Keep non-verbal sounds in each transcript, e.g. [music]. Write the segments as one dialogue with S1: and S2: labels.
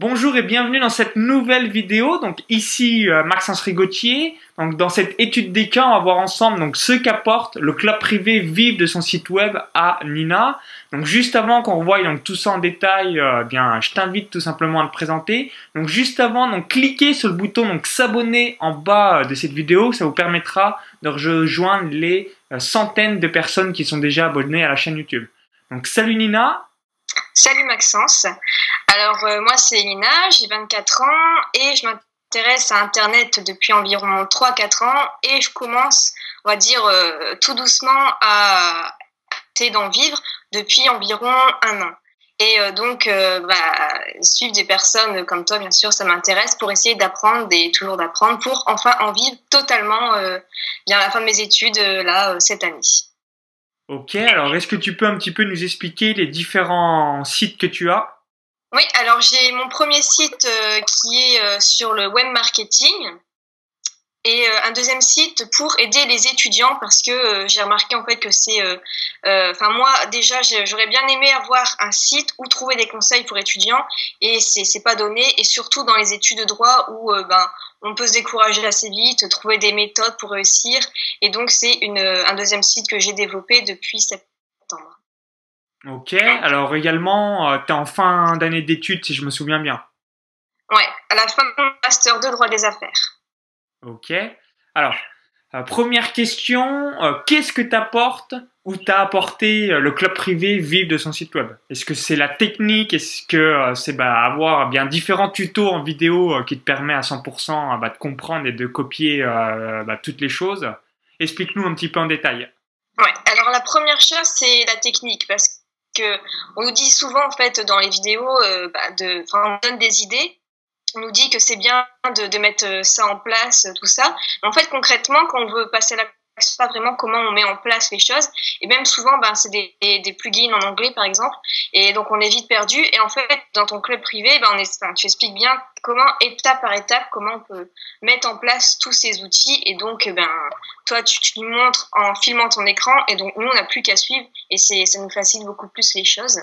S1: Bonjour et bienvenue dans cette nouvelle vidéo. Donc ici euh, Maxence Rigotier. Donc dans cette étude des cas, on va voir ensemble donc ce qu'apporte le club privé Vive de son site web à Nina. Donc juste avant qu'on revoie donc tout ça en détail, euh, bien je t'invite tout simplement à le présenter. Donc juste avant, donc cliquez sur le bouton donc s'abonner en bas euh, de cette vidéo, ça vous permettra de rejoindre les centaines de personnes qui sont déjà abonnées à la chaîne YouTube. Donc salut Nina.
S2: Salut Maxence. Alors euh, moi c'est Lina, j'ai 24 ans et je m'intéresse à Internet depuis environ 3-4 ans et je commence, on va dire, euh, tout doucement à d'en vivre depuis environ un an. Et euh, donc, bah, suivre des personnes comme toi, bien sûr, ça m'intéresse pour essayer d'apprendre et toujours d'apprendre pour enfin en vivre totalement bien à la fin de mes études là cette année.
S1: Ok, alors est-ce que tu peux un petit peu nous expliquer les différents sites que tu as?
S2: Oui, alors j'ai mon premier site euh, qui est euh, sur le web marketing. Et euh, un deuxième site pour aider les étudiants parce que j'ai remarqué en fait que c'est enfin moi déjà j'aurais bien aimé avoir un site où trouver des conseils pour étudiants. Et c'est pas donné. Et surtout dans les études de droit où ben on peut se décourager assez vite, trouver des méthodes pour réussir et donc c'est une un deuxième site que j'ai développé depuis septembre.
S1: Ok, alors également, euh, tu es en fin d'année d'études, si je me souviens bien.
S2: Ouais, à la fin de mon master de droit des affaires.
S1: Ok, alors, euh, première question, euh, qu'est-ce que t'apporte ou t'as apporté le club privé Vive de son site web Est-ce que c'est la technique? Est-ce que c'est bah, avoir bien différents tutos en vidéo qui te permet à 100% bah, de comprendre et de copier bah, toutes les choses? Explique-nous un petit peu en détail.
S2: Alors la première chose, c'est la technique, parce que on nous dit souvent en fait dans les vidéos, euh, de, on donne des idées. On nous dit que c'est bien de, mettre euh, ça en place, tout ça. Mais en fait, concrètement, quand on veut passer la pas vraiment comment on met en place les choses. Et même souvent, ben, c'est des, des, plugins en anglais, par exemple. Et donc, on est vite perdu. Et en fait, dans ton club privé, ben, tu expliques bien comment, étape par étape, comment on peut mettre en place tous ces outils. Et donc, ben, toi, tu, tu nous montres en filmant ton écran. Et donc, nous, on n'a plus qu'à suivre. Et ça nous facilite beaucoup plus les choses.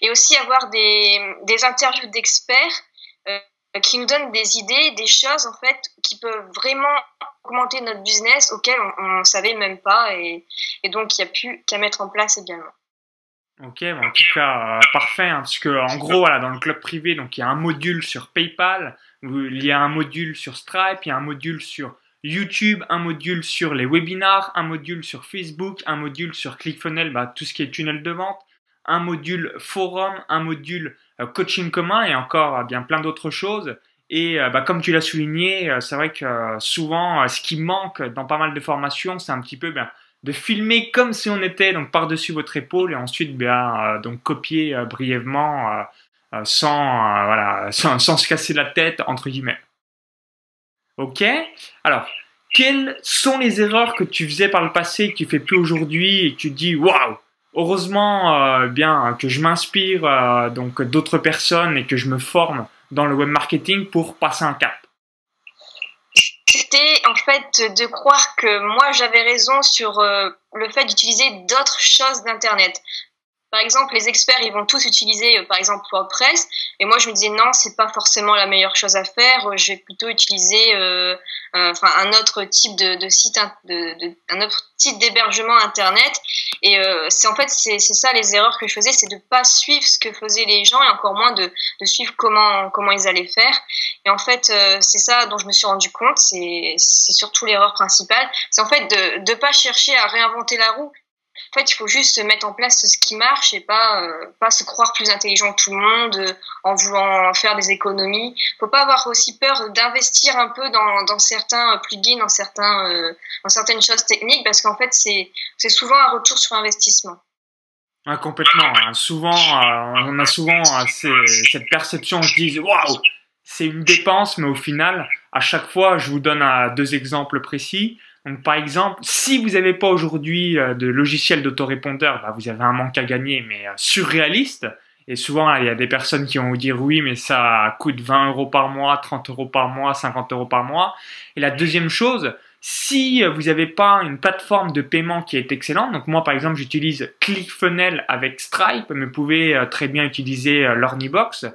S2: Et aussi avoir des, des interviews d'experts euh, qui nous donnent des idées, des choses, en fait, qui peuvent vraiment augmenter notre business auquel on ne savait même pas et, et donc il n'y a plus qu'à mettre en place également.
S1: Ok, en tout cas, euh, parfait, hein, parce que en gros, voilà, dans le club privé, donc il y a un module sur PayPal, il y a un module sur Stripe, il y a un module sur YouTube, un module sur les webinars, un module sur Facebook, un module sur ClickFunnels, bah, tout ce qui est tunnel de vente, un module forum, un module euh, coaching commun et encore euh, bien plein d'autres choses. Et euh, bah, comme tu l'as souligné, euh, c'est vrai que euh, souvent, ce qui manque dans pas mal de formations, c'est un petit peu ben, de filmer comme si on était donc par-dessus votre épaule et ensuite bien donc copier brièvement sans voilà sans, sans, se casser la tête entre guillemets. Ok? Alors, quelles sont les erreurs que tu faisais par le passé que tu fais plus aujourd'hui et que tu dis waouh heureusement bien que je m'inspire donc d'autres personnes et que je me forme dans le web marketing pour passer un cap
S2: C'était en fait de croire que moi j'avais raison sur euh, le fait d'utiliser d'autres choses d'Internet. Par exemple, les experts, ils vont tous utiliser, euh, par exemple, WordPress. Et moi, je me disais, non, c'est pas forcément la meilleure chose à faire. Euh, je vais plutôt utiliser euh, un autre type de, site, un autre type d'hébergement Internet. Et c'est en fait, c'est ça les erreurs que je faisais, c'est de pas suivre ce que faisaient les gens et encore moins de, de suivre comment, comment ils allaient faire. Et en fait, c'est ça dont je me suis rendu compte. C'est surtout l'erreur principale. C'est en fait de ne pas chercher à réinventer la roue en fait, il faut juste mettre en place ce qui marche et pas, euh, pas se croire plus intelligent que tout le monde euh, en voulant faire des économies. Il faut pas avoir aussi peur d'investir un peu dans, certains plugins, dans, certains, euh, dans certaines choses techniques, parce qu'en fait, c'est souvent un retour sur investissement.
S1: Ah, complètement. Hein. Souvent, on a souvent cette perception, on se dit, waouh, c'est une dépense, mais au final, à chaque fois, je vous donne deux exemples précis. Donc, par exemple, si vous n'avez pas aujourd'hui euh, de logiciel d'autorépondeur, bah, vous avez un manque à gagner, mais euh, surréaliste. Et souvent, il y a des personnes qui vont vous dire oui, mais ça coûte 20 euros par mois, 30 euros par mois, 50 euros par mois. Et la deuxième chose, si vous n'avez pas une plateforme de paiement qui est excellente, donc moi par exemple j'utilise ClickFunnels avec Stripe, mais vous pouvez euh, très bien utiliser l'Ornibox.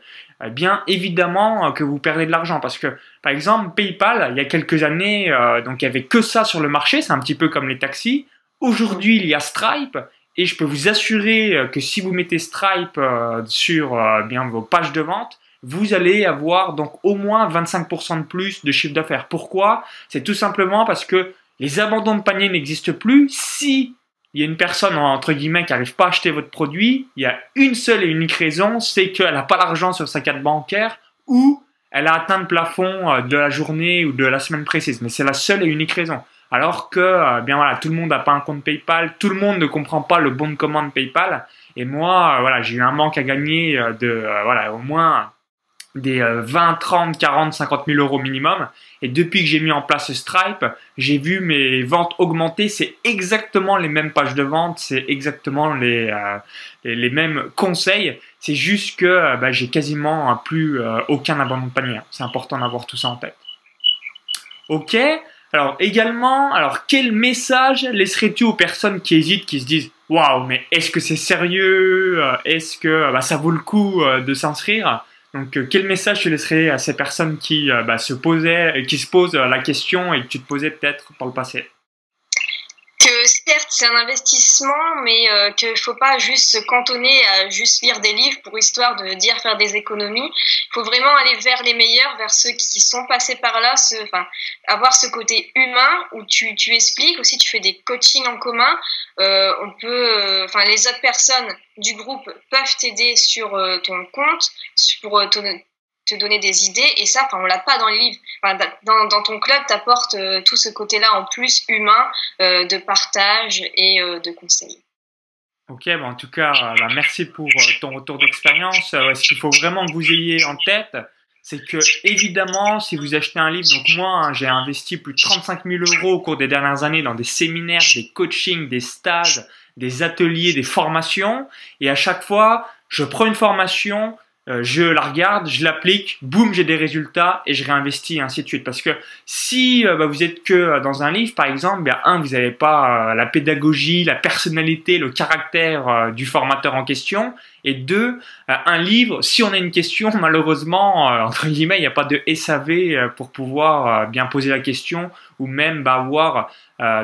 S1: Euh, bien évidemment que vous perdez de l'argent parce que par exemple PayPal il y a quelques années donc il y avait que ça sur le marché c'est un petit peu comme les taxis aujourd'hui il y a Stripe et je peux vous assurer que si vous mettez Stripe sur bien vos pages de vente vous allez avoir donc au moins 25% de plus de chiffre d'affaires. Pourquoi? C'est tout simplement parce que les abandons de panier n'existent plus. Si il y a une personne, entre guillemets, qui n'arrive pas à acheter votre produit, il y a une seule et unique raison, c'est qu'elle n'a pas l'argent sur sa carte bancaire ou elle a atteint le plafond euh, de la journée ou de la semaine précise. Mais c'est la seule et unique raison. Alors que, euh, bien voilà, tout le monde n'a pas un compte PayPal, tout le monde ne comprend pas le bon de commande PayPal. Et moi, euh, voilà, j'ai eu un manque à gagner de, voilà, au moins des 20, 30, 40, 50 000 euros minimum. Et depuis que j'ai mis en place Stripe, j'ai vu mes ventes augmenter. C'est exactement les mêmes pages de vente, c'est exactement les, euh, les, mêmes conseils. C'est juste que euh, bah, j'ai quasiment plus euh, aucun abandon de panier. C'est important d'avoir tout ça en tête. Ok. Alors également, alors quel message laisserais-tu aux personnes qui hésitent, qui se disent waouh, mais est-ce que c'est sérieux? Est-ce que bah, ça vaut le coup de s'inscrire? Donc, euh, quel message tu laisserais à ces personnes qui euh, bah, se posaient, qui se posent la question et que tu te posais peut-être par le passé?
S2: Que certes c'est un investissement, mais euh, qu'il ne faut pas juste se cantonner à juste lire des livres pour histoire de dire faire des économies. Il faut vraiment aller vers les meilleurs, vers ceux qui sont passés par là, ce, enfin, avoir ce côté humain où tu, tu expliques aussi, tu fais des coachings en commun. Euh, on peut, euh, enfin, les autres personnes du groupe peuvent t'aider sur euh, ton compte, pour ton, te donner des idées. Et ça, enfin, on l'a pas dans le livre. dans, ton club, tu apportes euh, tout ce côté-là en plus humain euh, de partage et euh, de conseils.
S1: Ok, bon, en tout cas, bah, merci pour ton retour d'expérience. ce qu'il faut vraiment que vous ayez en tête, c'est que évidemment, si vous achetez un livre, donc moi, hein, j'ai investi plus de 35 000 euros au cours des dernières années dans des séminaires, des coachings, des stages, des ateliers, des formations, et à chaque fois, je prends une formation, euh, je la regarde, je l'applique, boum, j'ai des résultats et je réinvestis ainsi de suite. Parce que si euh, bah, vous êtes que euh, dans un livre, par exemple, bien, un, vous n'avez pas la pédagogie, la personnalité, le caractère du formateur en question. Et deux, un livre, si on a une question, [laughs] malheureusement, entre guillemets, il n'y a pas de SAV pour pouvoir bien poser la question ou même bah, avoir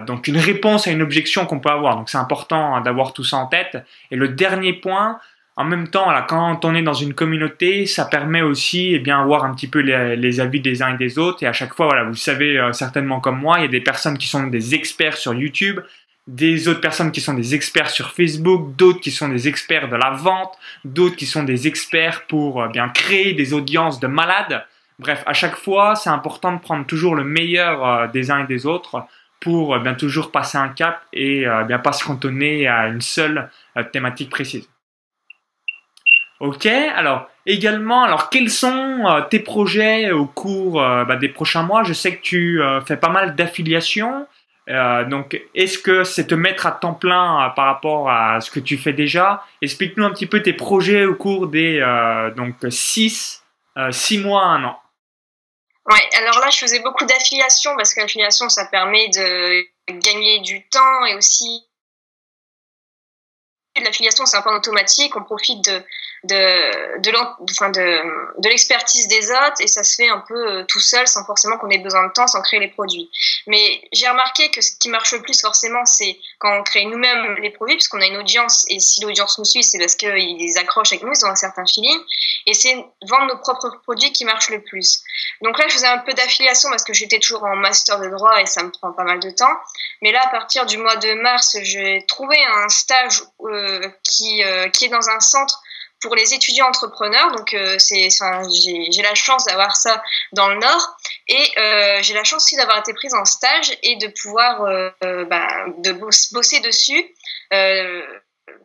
S1: donc une réponse à une objection qu'on peut avoir. Donc c'est important hein, d'avoir tout ça en tête. Et le dernier point, en même temps, quand on est dans une communauté, ça permet aussi, eh bien, voir un petit peu les, avis des uns et des autres. Et à chaque fois, voilà, vous savez euh, certainement comme moi, il y a des personnes qui sont des experts sur YouTube, des autres personnes qui sont des experts sur Facebook, d'autres qui sont des experts de la vente, d'autres qui sont des experts pour euh, bien créer des audiences de malades. Bref, à chaque fois, c'est important de prendre toujours le meilleur euh, des uns et des autres pour bien toujours passer un cap et bien pas se cantonner à une seule thématique précise. Ok, alors également, alors quels sont euh, tes projets au cours euh, bah, des prochains mois? Je sais que tu euh, fais pas mal d'affiliations. donc, est-ce que c'est te mettre à temps plein par rapport à ce que tu fais déjà? Explique-nous un petit peu tes projets au cours des donc 6 six mois, un an.
S2: Ouais, alors là, je faisais beaucoup d'affiliations parce que l'affiliation, ça permet de gagner du temps et aussi l'affiliation, c'est un point automatique. On profite de, de, l'expertise des autres et ça se fait un peu euh, tout seul sans forcément qu'on ait besoin de temps, sans créer les produits. Mais j'ai remarqué que ce qui marche le plus forcément, c'est quand on crée nous-mêmes les produits, puisqu'on a une audience et si l'audience nous suit, c'est parce qu'ils accrochent avec nous, ils ont un certain feeling. Et c'est vendre nos propres produits qui marche le plus. Donc là, je faisais un peu d'affiliation parce que j'étais toujours en master de droit et ça me prend pas mal de temps. Mais là, à partir du mois de mars, j'ai trouvé un stage euh, qui, euh, qui est dans un centre pour les étudiants entrepreneurs. Donc, euh, j'ai la chance d'avoir ça dans le Nord. Et euh, j'ai la chance aussi d'avoir été prise en stage et de pouvoir euh, bah, de bosser dessus.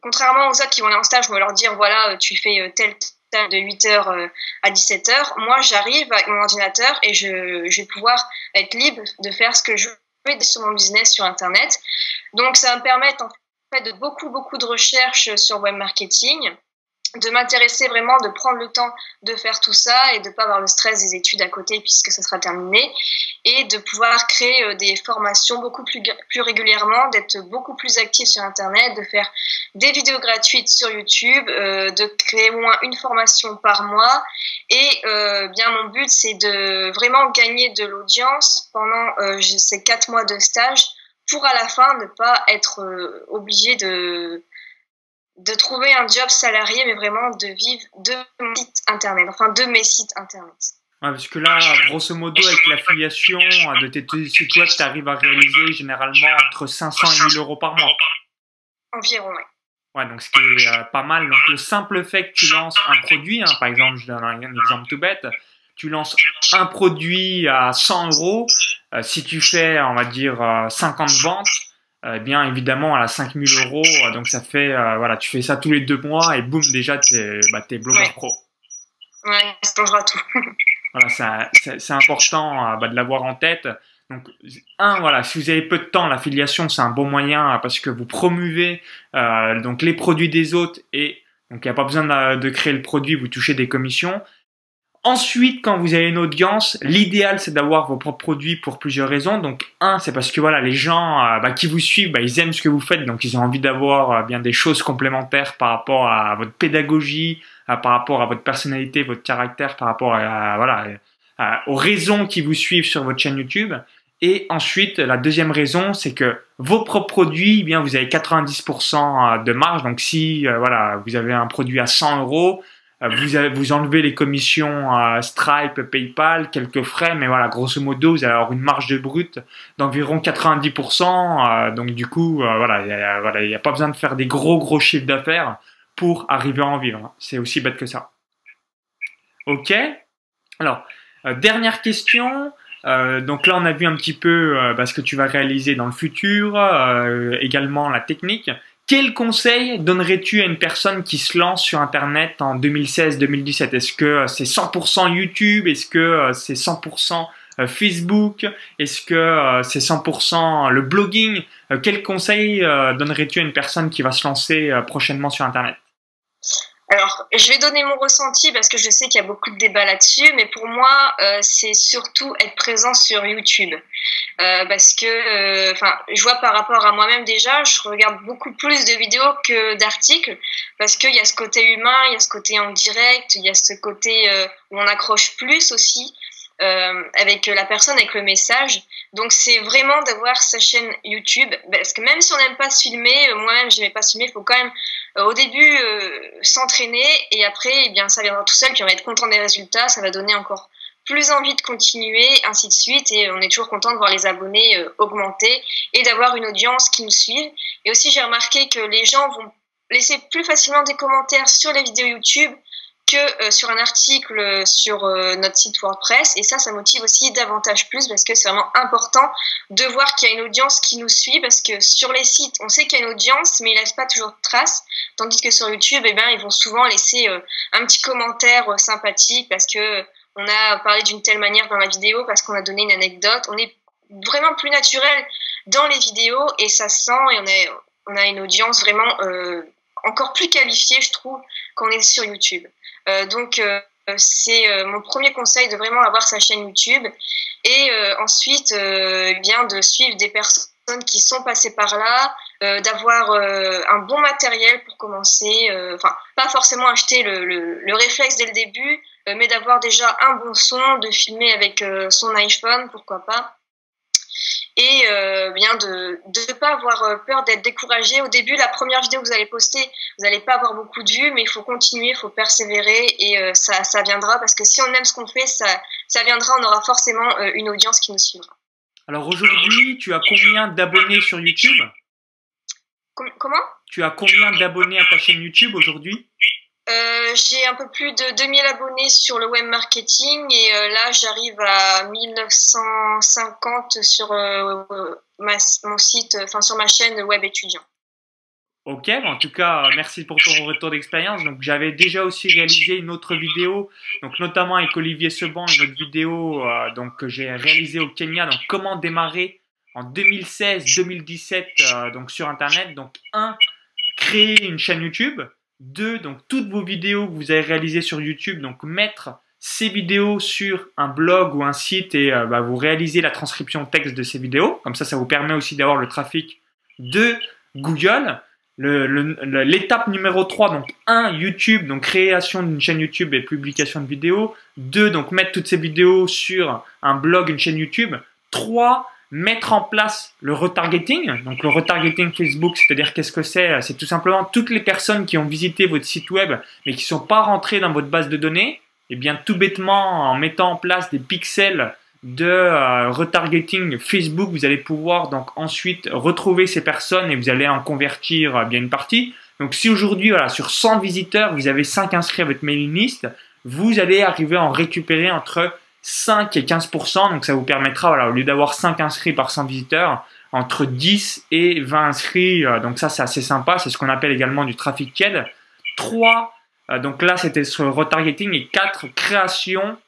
S2: contrairement aux autres qui vont aller en stage, on va leur dire voilà, tu fais tel de 8h à 17h. Moi, j'arrive avec mon ordinateur et je, vais pouvoir être libre de faire ce que je veux sur mon business sur Internet. Donc, ça va me permettre fait de beaucoup, beaucoup de recherches sur web marketing de m'intéresser vraiment, de prendre le temps de faire tout ça et de pas avoir le stress des études à côté puisque ça sera terminé et de pouvoir créer euh, des formations beaucoup plus, plus régulièrement, d'être beaucoup plus actif sur Internet, de faire des vidéos gratuites sur YouTube, euh, de créer au moins une formation par mois et euh, bien mon but c'est de vraiment gagner de l'audience pendant euh, ces quatre mois de stage pour à la fin ne pas être euh, obligé de de trouver un job salarié, mais vraiment de vivre de mon site internet, enfin de mes sites internet.
S1: Ouais, parce que là, grosso modo, avec l'affiliation de tes sites web, tu arrives à réaliser généralement entre 500 et 1000 euros par mois.
S2: Environ, oui.
S1: Ouais, donc ce qui est euh, pas mal. Donc le simple fait que tu lances un produit, hein, par exemple, je donne un, exemple tout bête, tu lances un produit à 100 euros, euh, si tu fais, on va dire, 50 euh, ventes, eh bien évidemment à la 5000 euros, euh, donc ça fait, euh, voilà, tu fais ça tous les deux mois et boum, déjà t'es bah, es blogueur pro.
S2: Ouais, ça changera tout. [laughs]
S1: voilà, c'est important euh, bah, de l'avoir en tête. Donc, un, voilà, si vous avez peu de temps, l'affiliation c'est un bon moyen parce que vous promouvez euh, donc les produits des autres et donc il n'y a pas besoin de, de, créer le produit, vous touchez des commissions. Ensuite, quand vous avez une audience, l'idéal c'est d'avoir vos propres produits pour plusieurs raisons. Donc, un, c'est parce que voilà, les gens euh, bah, qui vous suivent, bah, ils aiment ce que vous faites, donc ils ont envie d'avoir euh, bien des choses complémentaires par rapport à votre pédagogie, par rapport à votre personnalité, votre caractère, par rapport à, voilà aux raisons qui vous suivent sur votre chaîne YouTube. Et ensuite, la deuxième raison, c'est que vos propres produits, eh bien vous avez 90% de marge. Donc, si voilà, vous avez un produit à 100 euros euh, vous, vous enlevez les commissions à Stripe, PayPal, quelques frais, mais voilà, grosso modo, vous allez avoir une marge de brut d'environ 90%. Euh, donc du coup, euh, voilà, il n'y a, pas besoin de faire des gros gros chiffres d'affaires pour arriver à en vivre. C'est aussi bête que ça. Ok. Alors, dernière question. donc là, on a vu un petit peu bah, ce que tu vas réaliser dans le futur, également la technique. Quel conseil donnerais-tu à une personne qui se lance sur Internet en 2016-2017 Est-ce que euh, c'est 100% YouTube? Est-ce que euh, c'est 100% euh, Facebook? Est-ce que c'est 100% le blogging? Quel conseil donnerais-tu à une personne qui va se lancer prochainement sur Internet?
S2: Alors, je vais donner mon ressenti parce que je sais qu'il y a beaucoup de débats là-dessus, mais pour moi, euh, c'est surtout être présent sur YouTube. Euh, parce que, euh, enfin, je vois par rapport à moi-même déjà, je regarde beaucoup plus de vidéos que d'articles, parce qu'il y a ce côté humain, il y a ce côté en direct, il y a ce côté où on accroche plus aussi. Avec la personne, avec le message. Donc c'est vraiment d'avoir sa chaîne YouTube, parce que même si on n'aime pas se filmer, moi-même je n'aimais pas se filmer, il faut quand même euh, au début euh, s'entraîner. Et après eh bien ça viendra tout seul puis on va être content des résultats. Ça va donner encore plus envie de continuer ainsi de suite. Et on est toujours content de voir les abonnés euh, augmenter et d'avoir une audience qui nous suit et aussi j'ai remarqué que les gens vont laisser plus facilement des commentaires sur les vidéos YouTube que euh, sur un article sur euh, notre site WordPress. Et ça, ça motive aussi davantage plus parce que c'est vraiment important de voir qu'il y a une audience qui nous suit parce que sur les sites, on sait qu'il y a une audience, mais ils laissent pas toujours de traces. Tandis que sur YouTube, eh bien, ils vont souvent laisser euh, un petit commentaire sympathique parce que on a parlé d'une telle manière dans la vidéo, parce qu'on a donné une anecdote. On est vraiment plus naturel dans les vidéos et ça sent et on a une audience vraiment encore plus qualifiée, je trouve, qu'on est sur YouTube. Euh, donc, euh, c'est euh, mon premier conseil de vraiment avoir sa chaîne YouTube et ensuite bien de suivre des personnes qui sont passées par là, d'avoir un bon matériel pour commencer. Enfin, pas forcément acheter le, le, le, réflexe dès le début, mais d'avoir déjà un bon son, de filmer avec son iPhone, pourquoi pas et euh, bien de ne pas avoir euh, peur d'être découragé. Au début, la première vidéo que vous allez poster, vous n'allez pas avoir beaucoup de vues, mais il faut continuer, il faut persévérer et euh, ça, ça viendra parce que si on aime ce qu'on fait, ça, ça viendra, on aura forcément euh, une audience qui nous suivra.
S1: Alors aujourd'hui, tu as combien d'abonnés sur YouTube?
S2: Comment?
S1: Tu as combien d'abonnés à ta chaîne YouTube aujourd'hui?
S2: Euh, j'ai un peu plus de 2000 abonnés sur le web marketing et euh, là j'arrive à 1950 sur euh, mon site, enfin sur ma chaîne web étudiant.
S1: Ok, en tout cas, merci pour ton retour d'expérience. Donc, j'avais déjà aussi réalisé une autre vidéo, donc notamment avec Olivier Seban, une autre vidéo donc que j'ai réalisée au Kenya. Donc, comment démarrer en 2016-2017 donc sur Internet? Donc, un, créer une chaîne YouTube. Deux, donc toutes vos vidéos que vous avez réalisées sur YouTube, donc mettre ces vidéos sur un blog ou un site et euh, bah, vous réalisez la transcription texte de ces vidéos. Comme ça, ça vous permet aussi d'avoir le trafic de Google. L'étape numéro 3, donc 1, YouTube, donc création d'une chaîne YouTube et publication de vidéos. 2, donc mettre toutes ces vidéos sur un blog, une chaîne YouTube. 3, mettre en place le retargeting. Donc le retargeting Facebook, c'est-à-dire qu'est-ce que c'est? C'est tout simplement toutes les personnes qui ont visité votre site web mais qui ne sont pas rentrées dans votre base de données. Et eh bien tout bêtement, en mettant en place des pixels de euh, retargeting Facebook, vous allez pouvoir donc ensuite retrouver ces personnes et vous allez en convertir euh, bien une partie. Donc si aujourd'hui, voilà, sur 100 visiteurs, vous avez 5 inscrits à votre mailing list, vous allez arriver à en récupérer entre 5 et 15%. Donc ça vous permettra, au lieu d'avoir 5 inscrits par 100 visiteurs, entre 10 et 20 inscrits. Euh, donc ça, c'est assez sympa. C'est ce qu'on appelle également du traffic tied. 3, donc là, c'était sur le retargeting. Et 4, création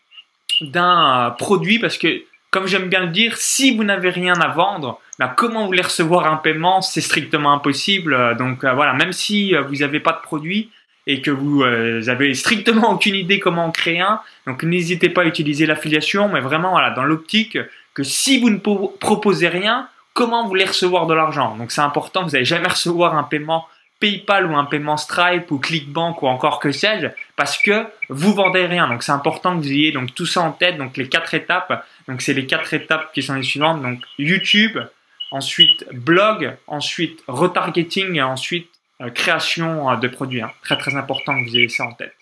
S1: d'un euh, produit parce que, comme j'aime bien le dire, si vous n'avez rien à vendre, bah, comment vous voulez recevoir un paiement? C'est strictement impossible. Euh, donc voilà, même si vous n'avez pas de produit et que vous avez strictement aucune idée comment en créer un, donc n'hésitez pas à utiliser l'affiliation, mais vraiment voilà, dans l'optique que si vous ne proposez rien, comment vous voulez recevoir de l'argent? Donc c'est important, vous n'allez jamais recevoir un paiement PayPal ou un paiement Stripe ou ClickBank ou encore que sais-je, parce que vous vendez rien. Donc c'est important que vous ayez donc tout ça en tête. Donc les quatre étapes. Donc c'est les quatre étapes qui sont les suivantes. Donc YouTube, ensuite blog, ensuite retargeting et ensuite euh, création euh, de produits. Hein. Très très important que vous ayez ça en tête.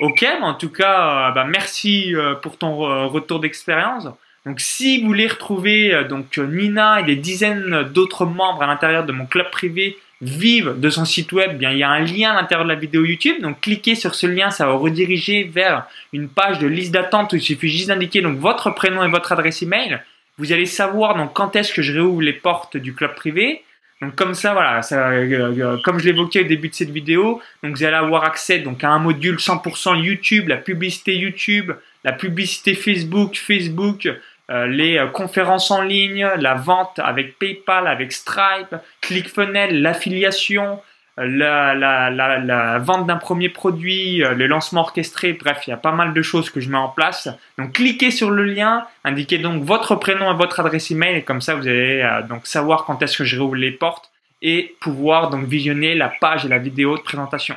S1: Ok, en tout cas, euh, bah, merci pour ton retour d'expérience. Donc si vous voulez retrouver donc Nina et des dizaines d'autres membres à l'intérieur de mon club privé vive de son site web, bien, il y a un lien à l'intérieur de la vidéo YouTube. Donc, cliquez sur ce lien, ça va rediriger vers une page de liste d'attente où il suffit juste d'indiquer donc votre prénom et votre adresse email. Vous allez savoir donc quand est-ce que je réouvre les portes du club privé. Donc comme ça, voilà, euh, euh, comme je l'évoquais au début de cette vidéo, donc vous allez avoir accès donc à un module 100% YouTube, la publicité YouTube, la publicité Facebook, Facebook, euh, les conférences en ligne, la vente avec PayPal, avec Stripe, ClickFunnels, l'affiliation, la, la, la, la, vente d'un premier produit, le lancement orchestré, bref, il y a pas mal de choses que je mets en place. Donc cliquez sur le lien, indiquez donc votre prénom et votre adresse email et comme ça vous allez donc savoir quand est-ce que je réouvre les portes et pouvoir donc visionner la page et la vidéo de présentation.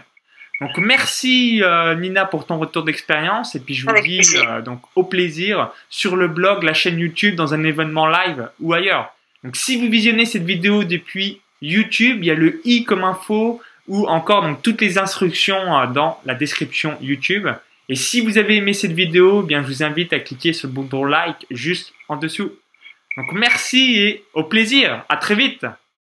S1: Donc merci euh, Nina pour ton retour d'expérience et puis je vous dis euh, donc au plaisir sur le blog, la chaîne YouTube, dans un événement live ou ailleurs. Donc si vous visionnez cette vidéo depuis YouTube, il y a le i comme info ou encore donc toutes les instructions euh, dans la description YouTube. Et si vous avez aimé cette vidéo, eh bien je vous invite à cliquer sur le bouton like juste en dessous. Donc merci et au plaisir. À très vite.